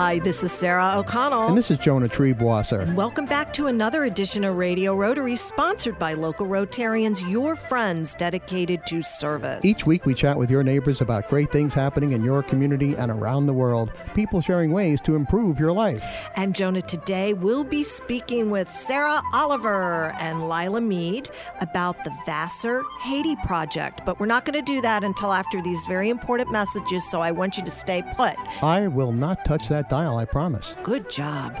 Hi, this is Sarah O'Connell. And this is Jonah Triebwasser. Welcome back to another edition of Radio Rotary, sponsored by local Rotarians, your friends dedicated to service. Each week we chat with your neighbors about great things happening in your community and around the world, people sharing ways to improve your life. And Jonah, today we'll be speaking with Sarah Oliver and Lila Mead about the Vassar Haiti Project. But we're not going to do that until after these very important messages, so I want you to stay put. I will not touch that dial, I promise. Good job.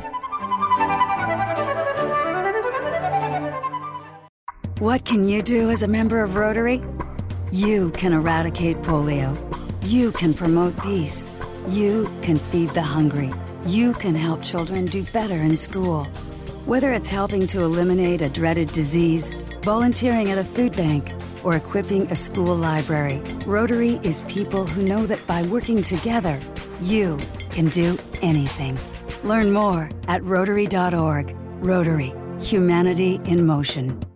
What can you do as a member of Rotary? You can eradicate polio. You can promote peace. You can feed the hungry. You can help children do better in school. Whether it's helping to eliminate a dreaded disease, volunteering at a food bank, or equipping a school library, Rotary is people who know that by working together, you can do anything. Learn more at Rotary.org. Rotary, humanity in motion.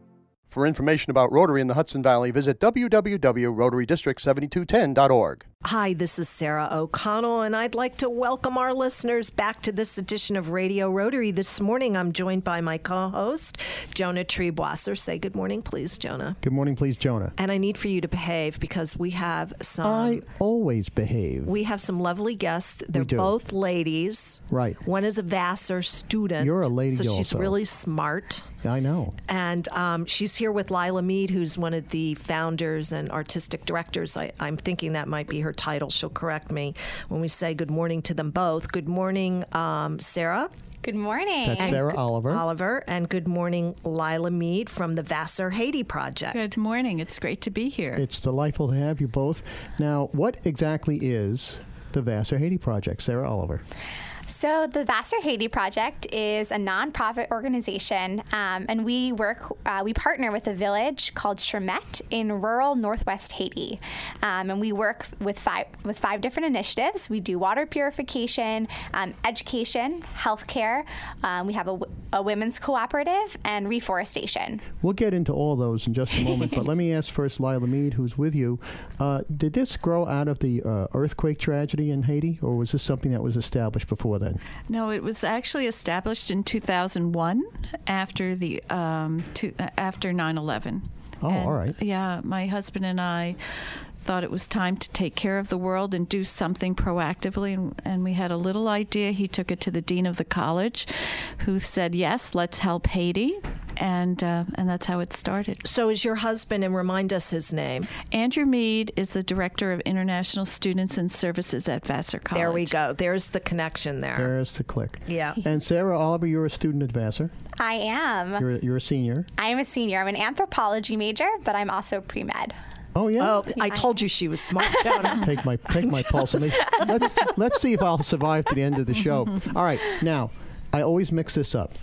For information about Rotary in the Hudson Valley, visit www.rotarydistrict7210.org. Hi, this is Sarah O'Connell, and I'd like to welcome our listeners back to this edition of Radio Rotary. This morning, I'm joined by my co host, Jonah Triebwasser. Say good morning, please, Jonah. Good morning, please, Jonah. And I need for you to behave because we have some. I always behave. We have some lovely guests. They're do. both ladies. Right. One is a Vassar student. You're a lady So she's also. really smart. I know. And um, she's here with Lila Mead, who's one of the founders and artistic directors. I, I'm thinking that might be her title. She'll correct me when we say good morning to them both. Good morning, um, Sarah. Good morning. That's Sarah Oliver. Oliver, and good morning, Lila Mead from the Vassar Haiti Project. Good morning. It's great to be here. It's delightful to have you both. Now, what exactly is the Vassar Haiti Project, Sarah Oliver? So, the Vassar Haiti Project is a nonprofit organization, um, and we work, uh, we partner with a village called Chermaitre in rural Northwest Haiti, um, and we work with five with five different initiatives. We do water purification, um, education, healthcare. Um, we have a women's cooperative and reforestation. We'll get into all those in just a moment, but let me ask first Lila Mead, who's with you. Uh, did this grow out of the uh, earthquake tragedy in Haiti, or was this something that was established before then? no, it was actually established in 2001 after the um, to, uh, after 9/11. Oh, And, all right. Yeah, my husband and I thought it was time to take care of the world and do something proactively and, and we had a little idea he took it to the dean of the college who said yes let's help haiti and uh, and that's how it started So, is your husband, and remind us his name? andrew mead is the director of international students and services at vassar college There we go. There's the connection there. There's the click. Yeah. And Sarah Oliver, you're a student at Vassar. I am. You're, you're a senior. I am a senior. I'm an anthropology major, but I'm also pre med. Oh yeah. Oh, I told you she was smart, Take my take my pulse. Let's, let's see if I'll survive to the end of the show. All right. Now, I always mix this up.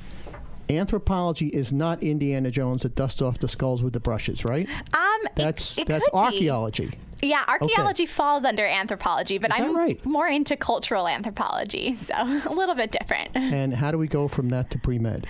Anthropology is not Indiana Jones that dusts off the skulls with the brushes, right? Um, That's it that's could archaeology. Yeah, archaeology falls under anthropology, but I'm right? more into cultural anthropology, so a little bit different. And how do we go from that to pre med?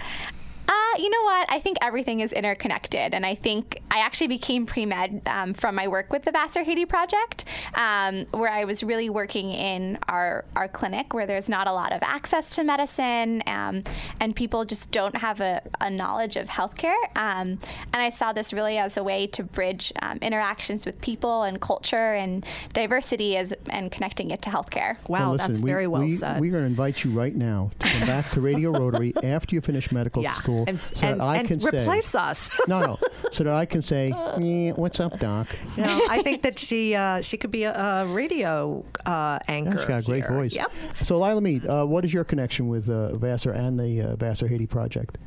You know what? I think everything is interconnected, and I think I actually became pre med um, from my work with the Vassar Haiti Project, um, where I was really working in our our clinic where there's not a lot of access to medicine, um, and people just don't have a, a knowledge of healthcare. Um, and I saw this really as a way to bridge um, interactions with people and culture and diversity, as and connecting it to healthcare. Wow, Well, listen, that's we, very well we, said. We're going to invite you right now to come back to Radio Rotary after you finish medical yeah. school, And, so and, that I and can replace say, us. no, no, so that I can say, "Yeah, "What's up, Doc?" Know, I think that she uh, she could be a, a radio uh, anchor. She's got a great here. voice. Yep. So, Lila Mead, uh, what is your connection with uh, Vassar and the uh, Vassar Haiti Project?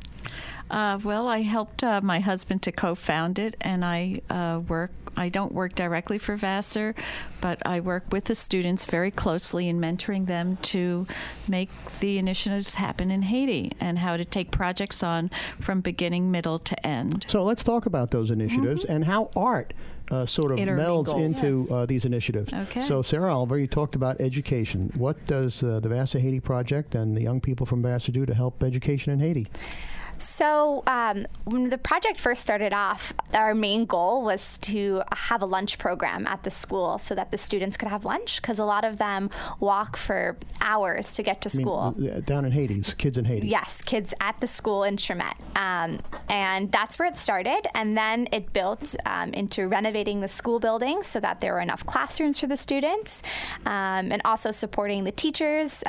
Uh, well, I helped uh, my husband to co-found it, and I uh, work. I don't work directly for Vassar, but I work with the students very closely in mentoring them to make the initiatives happen in Haiti and how to take projects on from beginning, middle to end. So, let's talk about those initiatives and how art. Uh, sort of melds Intermingles. into uh, these initiatives. Okay. So, Sarah Oliver, you talked about education. What does uh, the Vassar Haiti Project and the young people from Vassar do to help education in Haiti? So, um, when the project first started off, our main goal was to have a lunch program at the school so that the students could have lunch because a lot of them walk for hours to get to I mean, school. uh, down in Hades, kids in Haiti. Yes, kids at the school in Chermaitre. Um, and that's where it started. And then it built um, into renovating the school building so that there were enough classrooms for the students um, and also supporting the teachers.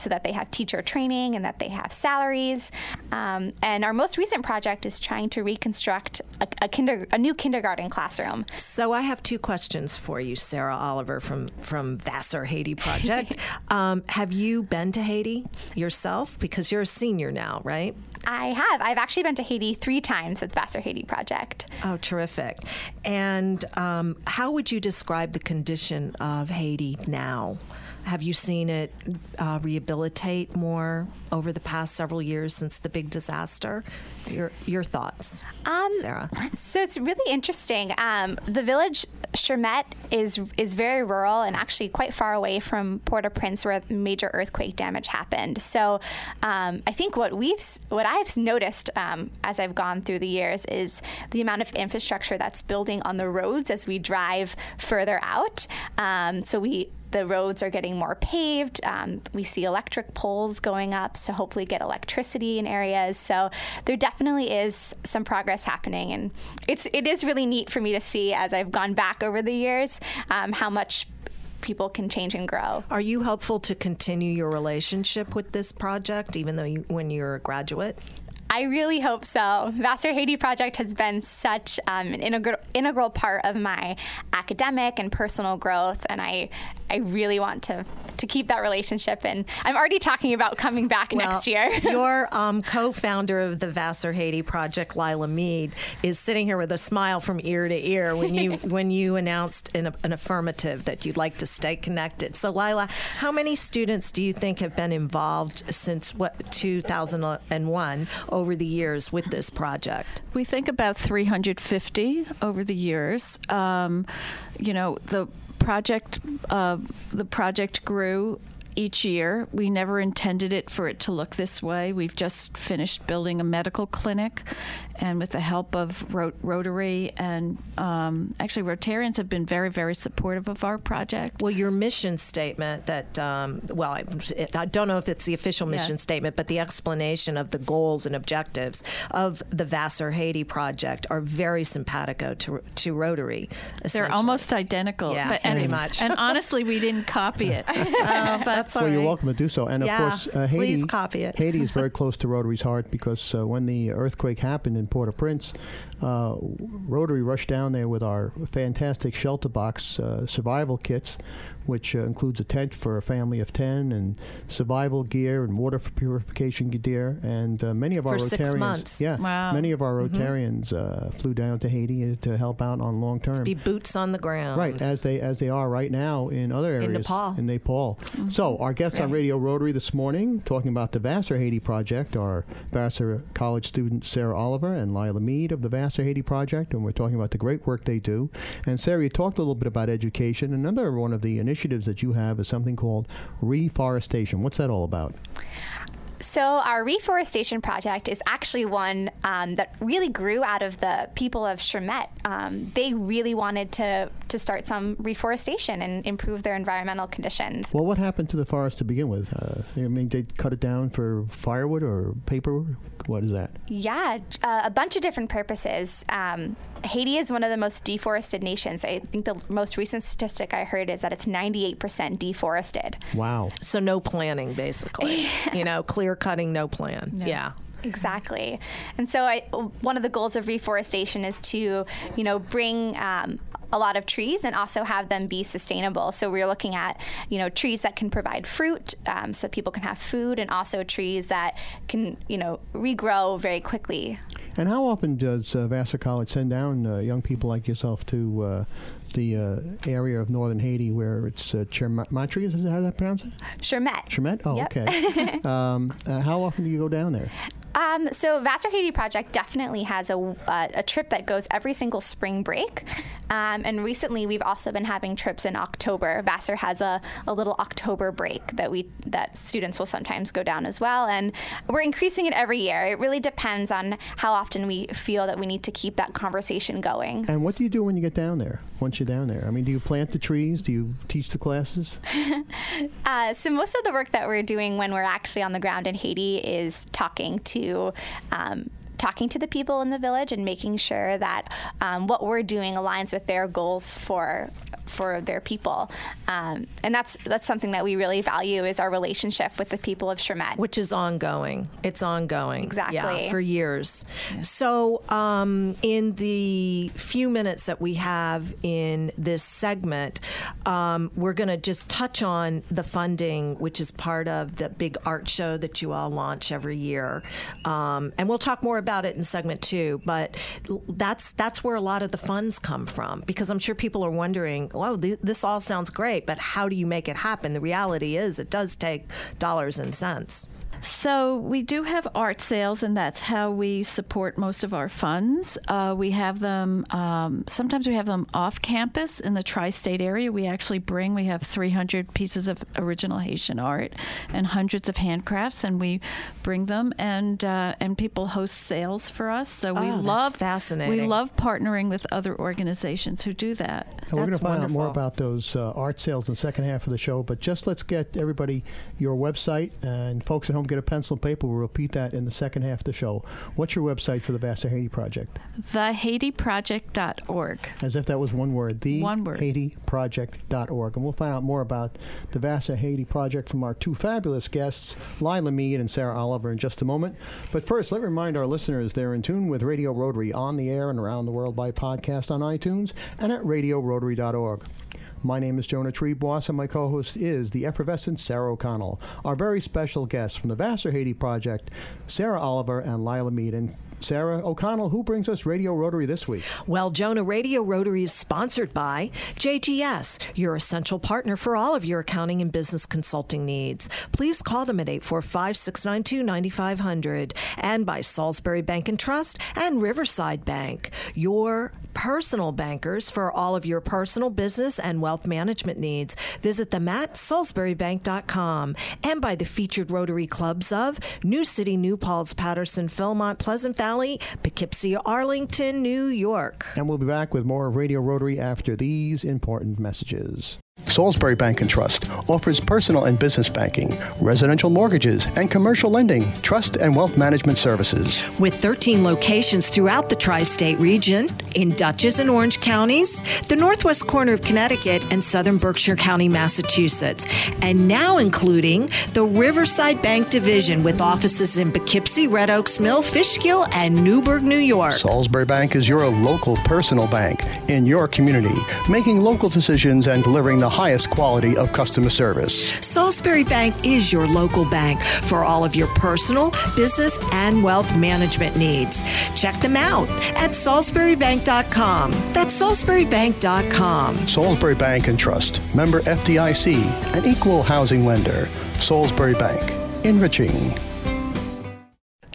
So that they have teacher training and that they have salaries. Um, and our most recent project is trying to reconstruct a, a, kinder, a new kindergarten classroom. So I have two questions for you, Sarah Oliver from from Vassar Haiti Project. um, have you been to Haiti yourself? Because you're a senior now, right? I have. I've actually been to Haiti three times with Vassar Haiti Project. Oh, terrific! And um, how would you describe the condition of Haiti now? Have you seen it uh, rehabilitate more over the past several years since the big disaster? Your your thoughts, Um, Sarah? So it's really interesting. Um, the village Chermaitre is is very rural and actually quite far away from Port-au-Prince, where major earthquake damage happened. So um, I think what we've what I've noticed um, as I've gone through the years is the amount of infrastructure that's building on the roads as we drive further out. Um, so we the roads are getting more paved. Um, we see electric poles going up to hopefully get electricity in areas. So there definitely is some progress happening, and it's it is really neat for me to see as I've gone back over the years um, how much people can change and grow. Are you hopeful to continue your relationship with this project, even though you, when you're a graduate? I really hope so. Vassar Haiti Project has been such um, an integral, integral part of my academic and personal growth, and I I really want to to keep that relationship. And I'm already talking about coming back next year. your um, co-founder of the Vassar Haiti Project, Lila Mead, is sitting here with a smile from ear to ear when you when you announced an, an affirmative that you'd like to stay connected. So, Lila, how many students do you think have been involved since what 2001 over the years with this project? We think about 350 over the years. Um, you know, the project uh, the project grew each year. We never intended it for it to look this way. We've just finished building a medical clinic, and with the help of Rot- Rotary and um, actually Rotarians have been very, very supportive of our project. Well, your mission statement that, um, well, I, I don't know if it's the official mission Yes. statement, but the explanation of the goals and objectives of the Vassar Haiti project are very simpatico to, to Rotary. They're almost identical. Yeah, but, pretty and, much. and honestly, we didn't copy it. but That's all Well, you're welcome to do so. And of course, uh, Haiti. please copy it. Haiti is very close to Rotary's heart because uh, when the earthquake happened in Port-au-Prince, uh, Rotary rushed down there with our fantastic shelter box uh, survival kits, which uh, includes a tent for a family of ten and survival gear and water for purification gear. And uh, many of our For Rotarians, six months. yeah, Wow. many of our Rotarians uh, flew down to Haiti to help out on long term. Be boots on the ground. Right, as they as they are right now in other areas In Nepal. In Nepal. So our guests on Radio Rotary this morning talking about the Vassar Haiti Project are Vassar College student Sarah Oliver and Lila Mead of the Vassar Haiti Project, and we're talking about the great work they do. And Sarah, you talked a little bit about education. Another one of the initiatives that you have is something called reforestation. What's that all about? So, our reforestation project is actually one um, that really grew out of the people of Chermaitre. Um, they really wanted to, to start some reforestation and improve their environmental conditions. Well, what happened to the forest to begin with? Uh, I mean, they cut it down for firewood or paper. What is that? Yeah, uh, a bunch of different purposes. Um, Haiti is one of the most deforested nations. I think the most recent statistic I heard is that it's 98% deforested. Wow. So no planning, basically. you know, clear cutting, no plan. Yeah. Exactly. And so I, one of the goals of reforestation is to, you know, bring um, a lot of trees and also have them be sustainable. So we're looking at, you know, trees that can provide fruit um, so people can have food and also trees that can, you know, regrow very quickly. And how often does uh, Vassar College send down uh, young people like yourself to uh, the uh, area of northern Haiti where it's uh, Chermatri? Is that how that pronounce it? Chermaitre. Chermaitre? Oh, Yep. okay. um, uh, how often do you go down there? Um, so Vassar Haiti Project definitely has a, uh, a trip that goes every single spring break. Um, and recently we've also been having trips in October. Vassar has a, a little October break that we that students will sometimes go down as well. And we're increasing it every year. It really depends on how often we feel that we need to keep that conversation going. And what do you do when you get down there? Once you're down there, I mean, do you plant the trees? Do you teach the classes? uh, so most of the work that we're doing when we're actually on the ground in Haiti is talking to um, talking to the people in the village and making sure that um, what we're doing aligns with their goals for for their people. Um, and that's that's something that we really value is our relationship with the people of Chermaitre. Which is ongoing. It's ongoing. Exactly. Yeah, for years. Yeah. So um, in the few minutes that we have in this segment, um, we're going to just touch on the funding, which is part of the big art show that you all launch every year. Um, and we'll talk more about it in segment two, but that's that's where a lot of the funds come from because I'm sure people are wondering, well, th- this all sounds great, but how do you make it happen? The reality is it does take dollars and cents. So we do have art sales, and that's how we support most of our funds. Uh, we have them. Um, sometimes we have them off campus in the tri-state area. We actually bring. We have 300 pieces of original Haitian art and hundreds of handcrafts, and we bring them, and uh, and people host sales for us. So we oh, love fascinating. We love partnering with other organizations who do that. And we're going to find out more about those uh, art sales in the second half of the show. But just let's get everybody your website and folks at home get a pencil and paper. We'll repeat that in the second half of the show. What's your website for the Vassar Haiti Project? TheHaitiProject.org. As if that was one word. The one word. HaitiProject.org. And we'll find out more about the Vassar Haiti Project from our two fabulous guests, Lila Mead and Sarah Oliver, in just a moment. But first, let me remind our listeners they're in tune with Radio Rotary on the air and around the world by podcast on iTunes and at radiorotary.org. My name is Jonah Triebwasser, and my co host is the effervescent Sarah O'Connell. Our very special guests from the Vassar Haiti Project, Sarah Oliver and Lila Mead. Sarah O'Connell, who brings us Radio Rotary this week? Well, Jonah, Radio Rotary is sponsored by JGS, your essential partner for all of your accounting and business consulting needs. Please call them at 845 692 9500 and by Salisbury Bank and Trust and Riverside Bank, your personal bankers for all of your personal business and wealth management needs. Visit them at salisburybank.com and by the featured Rotary clubs of New City, New Paltz, Patterson, Philmont, Pleasant Valley. Valley, Poughkeepsie, Arlington, New York. And we'll be back with more Radio Rotary after these important messages. Salisbury Bank and Trust offers personal and business banking, residential mortgages, and commercial lending, trust and wealth management services. With 13 locations throughout the tri state region, in Dutchess and Orange counties, the northwest corner of Connecticut, and southern Berkshire County, Massachusetts, and now including the Riverside Bank Division with offices in Poughkeepsie, Red Oaks Mill, Fishkill, and Newburgh, New York. Salisbury Bank is your local personal bank in your community, making local decisions and delivering the highest quality of customer service. Salisbury Bank is your local bank for all of your personal, business, and wealth management needs. Check them out at salisburybank.com. That's salisburybank.com. Salisbury Bank and Trust, member FDIC, an equal housing lender. Salisbury Bank, enriching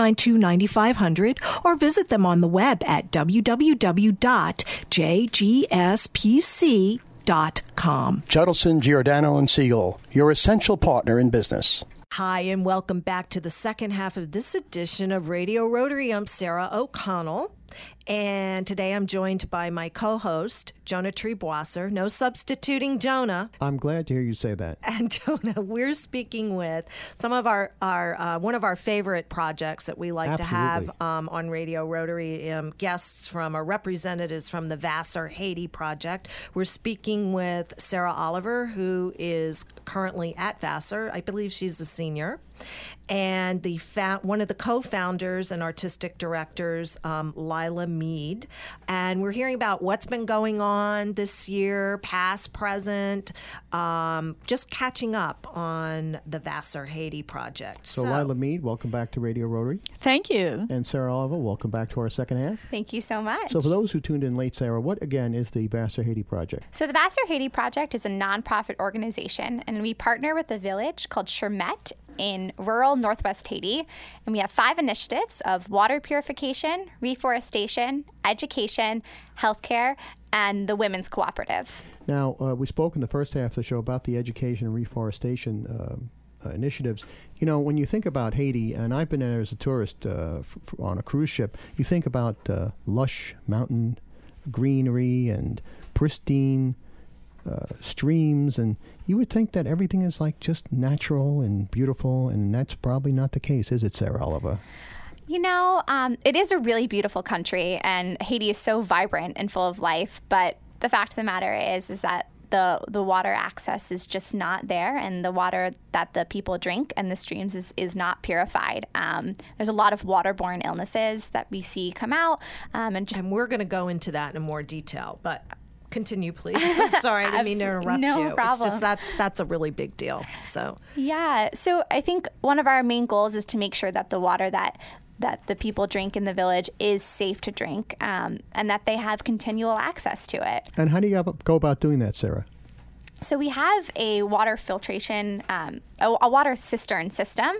692 9500 or visit them on the web at www.jgspc.com. Judelson, Giordano, and Siegel, your essential partner in business. Hi, and welcome back to the second half of this edition of Radio Rotary. I'm Sarah O'Connell. And today I'm joined by my co host, Jonah Triebwasser. No substituting Jonah. I'm glad to hear you say that. And Jonah, we're speaking with some of our, our uh, one of our favorite projects that we like to have um, on Radio Rotary. Um, guests from or representatives from the Vassar Haiti Project. We're speaking with Sarah Oliver, who is currently at Vassar. I believe she's a senior. And the fa- one of the co-founders and artistic directors, um, Lila Mead, and we're hearing about what's been going on this year, past, present, um, just catching up on the Vassar Haiti project. So, Lila Mead, welcome back to Radio Rotary. Thank you. And Sarah Oliver, welcome back to our second half. Thank you so much. So, for those who tuned in late, Sarah, what again is the Vassar Haiti Project? So the Vassar Haiti Project is a nonprofit organization, and we partner with a village called Chermaitre in rural northwest Haiti. And we have five initiatives of water purification, reforestation, education, healthcare, and the Women's Cooperative. Now, uh, we spoke in the first half of the show about the education and reforestation uh, uh, initiatives. You know, when you think about Haiti, and I've been there as a tourist uh, f- on a cruise ship, you think about uh, lush mountain greenery and pristine uh, streams, and you would think that everything is like just natural and beautiful, and that's probably not the case, is it, Sarah Oliver? You know, um, it is a really beautiful country, and Haiti is so vibrant and full of life. But the fact of the matter is, is that the the water access is just not there, and the water that the people drink and the streams is, is not purified. Um, there's a lot of waterborne illnesses that we see come out, um, and just And we're going to go into that in more detail, but continue, please. I'm sorry, I didn't mean to interrupt No you. It's just that's that's a really big deal. So Yeah. So I think one of our main goals is to make sure that the water that that the people drink in the village is safe to drink, um, and that they have continual access to it. And how do you go about doing that, Sarah? So we have a water filtration, um, a, a water cistern system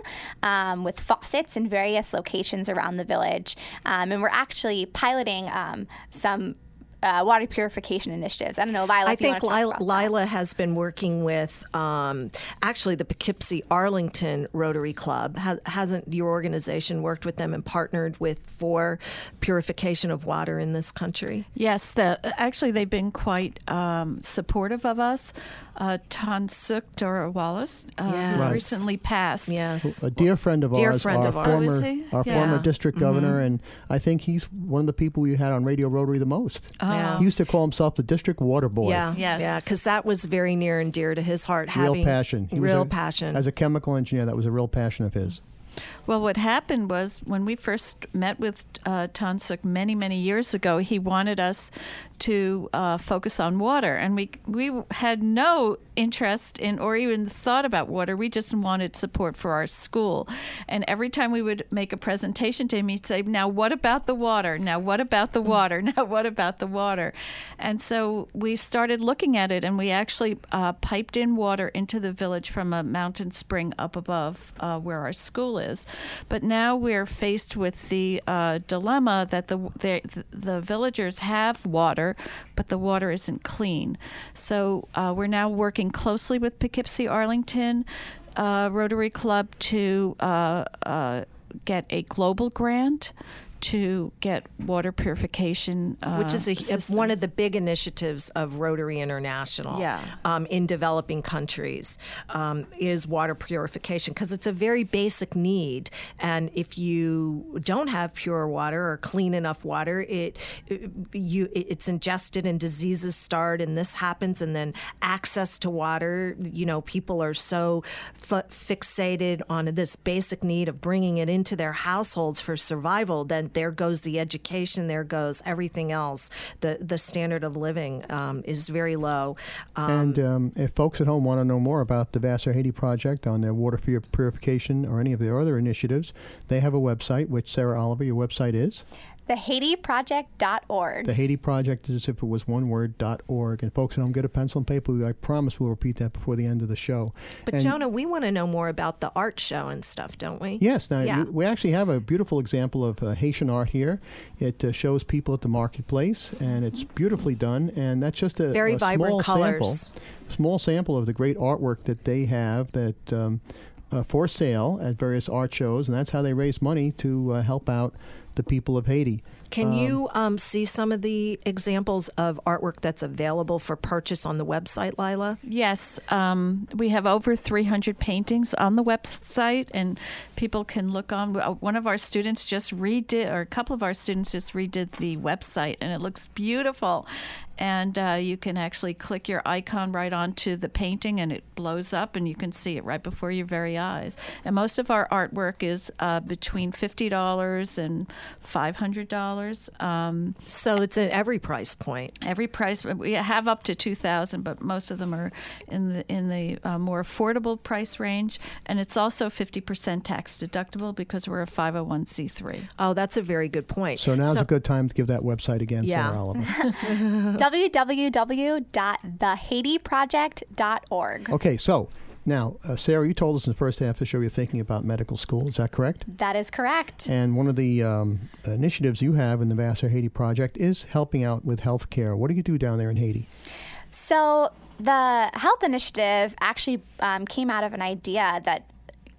um, with faucets in various locations around the village, um, and we're actually piloting um, some. Uh, water purification initiatives. I don't know, Lila. I if you think wanna talk Lila, about that. Lila has been working with um, actually the Poughkeepsie Arlington Rotary Club. Ha- hasn't your organization worked with them and partnered with for purification of water in this country? Yes, the actually they've been quite um, supportive of us. Uh, Tansuk Dora Wallace, uh, Yes. Right. recently passed. Yes. A dear friend of Dear ours, friend our of ours. former, Oh, is he? our Yeah. former district governor, and I think he's one of the people you had on Radio Rotary the most. Yeah. He used to call himself the district water boy. Yeah, Yes. yeah, because that was very near and dear to his heart. Real passion. He was real a- passion. As a chemical engineer, that was a real passion of his. Well, what happened was when we first met with uh, Tansukh many, many years ago, he wanted us to uh, focus on water, and we we had no interest in or even thought about water. We just wanted support for our school, and every time we would make a presentation to him, he'd say, "Now, what about the water? Now, what about the water? Now, what about the water?" And so we started looking at it, and we actually uh, piped in water into the village from a mountain spring up above uh, where our school is. But now we're faced with the uh, dilemma that the, the the villagers have water, but the water isn't clean. So uh, we're now working closely with Poughkeepsie Arlington uh, Rotary Club to uh, uh, get a global grant to get water purification, uh, which is a, one of the big initiatives of Rotary International Yeah. um, in developing countries um, is water purification because it's a very basic need. And if you don't have pure water or clean enough water, it, it- you it's ingested and diseases start, and this happens. And then access to water, you know, people are so f- fixated on this basic need of bringing it into their households for survival. Then there goes the education, there goes everything else. The the standard of living um, is very low. Um, and um, if folks at home want to know more about the Vassar Haiti Project on their water pur- purification or any of their other initiatives, they have a website, which Sarah Oliver, your website is. The HaitiProject.org. The Haiti Project is as if it was one word, dot org. And folks at home, get a pencil and paper. I promise we'll repeat that before the end of the show. but And- Jonah, we want to know more about the art show and stuff, don't we? Yes, now Yeah. we- we actually have a beautiful example of uh, Haitian art here. It uh, shows people at the marketplace, and it's beautifully done. And that's just a Very a vibrant small colors. sample, small sample of the great artwork that they have that um, uh, for sale at various art shows, and that's how they raise money to uh, help out the people of Haiti. Can you um, see some of the examples of artwork that's available for purchase on the website, Lila? Yes, um, we have over 300 paintings on the website, and people can look on. uh, One of our students just redid, or a couple of our students just redid the website, and it looks beautiful. And uh, you can actually click your icon right onto the painting, and it blows up, and you can see it right before your very eyes. And most of our artwork is uh, between $50 and $500. Um, So it's at every price point. Every price we have up to two thousand, but most of them are in the in the uh, more affordable price range, and it's also fifty percent tax deductible because we're a five hundred one c three. Oh, that's a very good point. So now's a good time to give that website again, Yeah. Sarah Oliver. www.thehaitiproject.org. Okay, so now, uh, Sarah, you told us in the first half of the show you're thinking about medical school. Is that correct? That is correct. And one of the um, initiatives you have in the Vassar Haiti Project is helping out with health care. What do you do down there in Haiti? So the health initiative actually um, came out of an idea that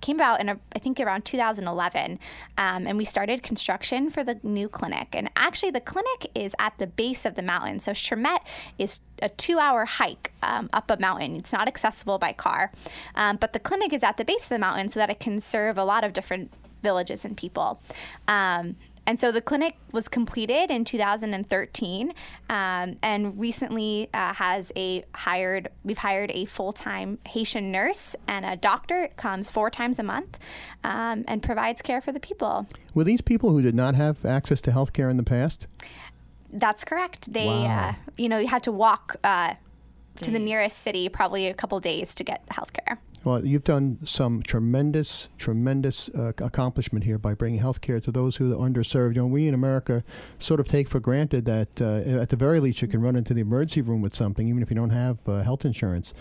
came about in a, I think around 2011, um, and we started construction for the new clinic. And actually, the clinic is at the base of the mountain. So Chermaitre is a two-hour hike um, up a mountain. It's not accessible by car, um, but the clinic is at the base of the mountain so that it can serve a lot of different villages and people. Um, and so the clinic was completed in 2013, um, and recently uh, has a hired. We've hired a full-time Haitian nurse and a doctor. It comes four times a month, um, and provides care for the people. Were these people who did not have access to health care in the past? That's correct. They, Wow. uh, you know, you had to walk uh, to the nearest city, probably a couple days to get health care. Well, you've done some tremendous, tremendous uh, accomplishment here by bringing health care to those who are underserved. You know, we in America sort of take for granted that uh, at the very least you can run into the emergency room with something, even if you don't have uh, health insurance.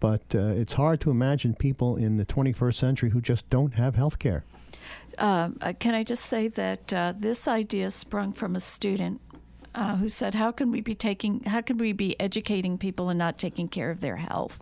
But uh, it's hard to imagine people in the 21st century who just don't have health care. Um, uh, can I just say that uh, this idea sprung from a student uh, who said, "How can we be taking? How can we be educating people and not taking care of their health?"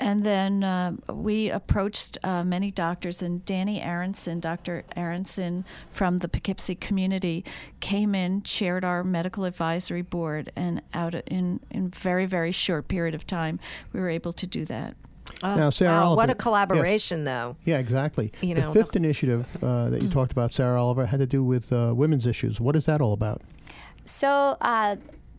And then uh, we approached uh, many doctors, and Danny Aronson, Dr. Aronson from the Poughkeepsie community, came in, chaired our medical advisory board, and out in in very very short period of time, we were able to do that. now, Sarah wow, Oliver, what a yes. collaboration, though. Yeah, exactly. You the know, fifth the- initiative uh, that you talked about, Sarah Oliver, had to do with uh, women's issues. What is that all about? So uh,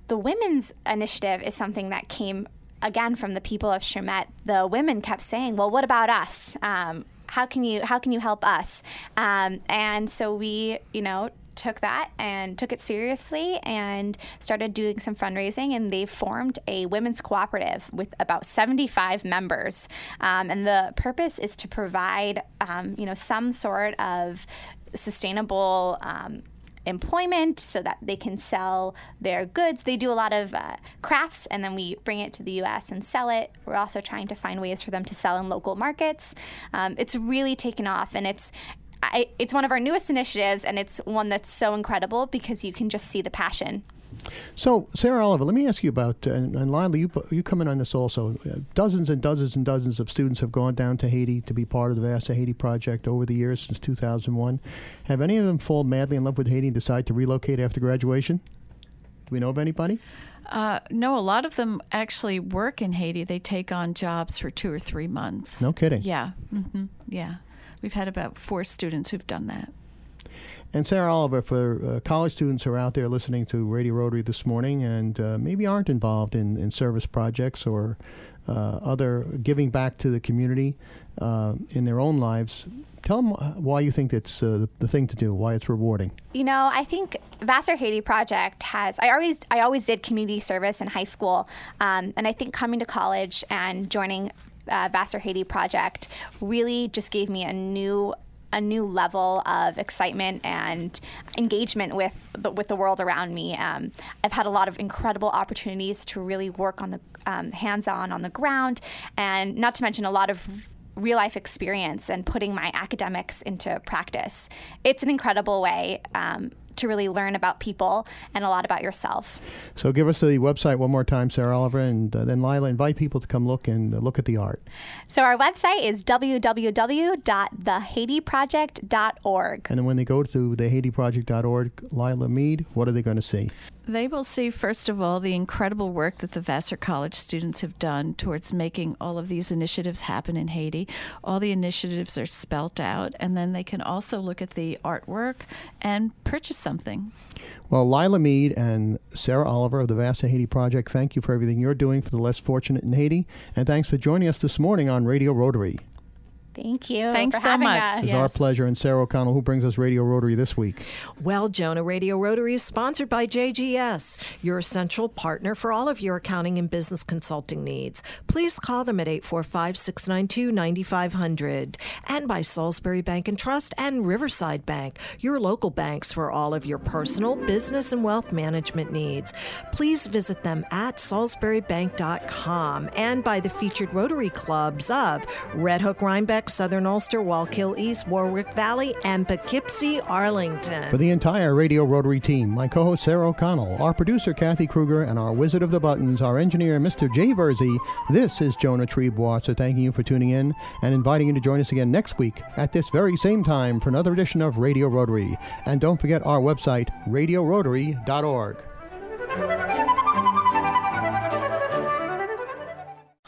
the women's initiative is something that came again from the people of Chermaitre. The women kept saying, "Well, what about us? Um, how can you how can you help us?" Um, and so we, you know. Took that and took it seriously and started doing some fundraising. And they formed a women's cooperative with about 75 members. Um, and the purpose is to provide, um, you know, some sort of sustainable um, employment so that they can sell their goods. They do a lot of uh, crafts and then we bring it to the US and sell it. We're also trying to find ways for them to sell in local markets. Um, it's really taken off and it's I, it's one of our newest initiatives and it's one that's so incredible because you can just see the passion. So, Sarah Oliver, let me ask you about, uh, and, and Lila, you, you come in on this also. Uh, dozens and dozens and dozens of students have gone down to Haiti to be part of the Vassar Haiti Project over the years since 2001. Have any of them fallen madly in love with Haiti and decide to relocate after graduation? Do we know of anybody? Uh, no, a lot of them actually work in Haiti. They take on jobs for two or three months. No kidding. Yeah, hmm yeah. We've had about four students who've done that. And Sarah Oliver, for uh, college students who are out there listening to Radio Rotary this morning and uh, maybe aren't involved in, in service projects or uh, other giving back to the community uh, in their own lives, tell them why you think it's uh, the, the thing to do, why it's rewarding. You know, I think Vassar Haiti Project has. I always, I always did community service in high school, um, and I think coming to college and joining uh, Vassar Haiti Project really just gave me a new a new level of excitement and engagement with the, with the world around me. Um, I've had a lot of incredible opportunities to really work on the um, hands-on on the ground, and not to mention a lot of real life experience and putting my academics into practice. It's an incredible way um, to really learn about people and a lot about yourself. So give us the website one more time, Sarah Oliver, and uh, then Lila, invite people to come look and uh, look at the art. So our website is www.thehaitiproject.org. And then when they go to thehaitiproject.org, Lila Mead, what are they going to see? They will see, first of all, the incredible work that the Vassar College students have done towards making all of these initiatives happen in Haiti. All the initiatives are spelt out, and then they can also look at the artwork and purchase something. Well, Lila Mead and Sarah Oliver of the Vassar Haiti Project, thank you for everything you're doing for the less fortunate in Haiti. And thanks for joining us this morning on Radio Rotary. Thank you. Thanks for so having much. us. It's our pleasure. And Sarah O'Connell, who brings us Radio Rotary this week. Well, Jonah Radio Rotary is sponsored by JGS, your essential partner for all of your accounting and business consulting needs. Please call them at 845 692 9500. And by Salisbury Bank and Trust and Riverside Bank, your local banks for all of your personal, business, and wealth management needs. Please visit them at salisburybank.com and by the featured Rotary clubs of Red Hook, Rhinebeck, Southern Ulster, Wallkill East, Warwick Valley, and Poughkeepsie, Arlington. For the entire Radio Rotary team, my co host Sarah O'Connell, our producer Kathy Kruger, and our wizard of the buttons, our engineer Mr. Jay Verzi, this is Jonah Trebois. So thanking you for tuning in and inviting you to join us again next week at this very same time for another edition of Radio Rotary. And don't forget our website, radiorotary.org.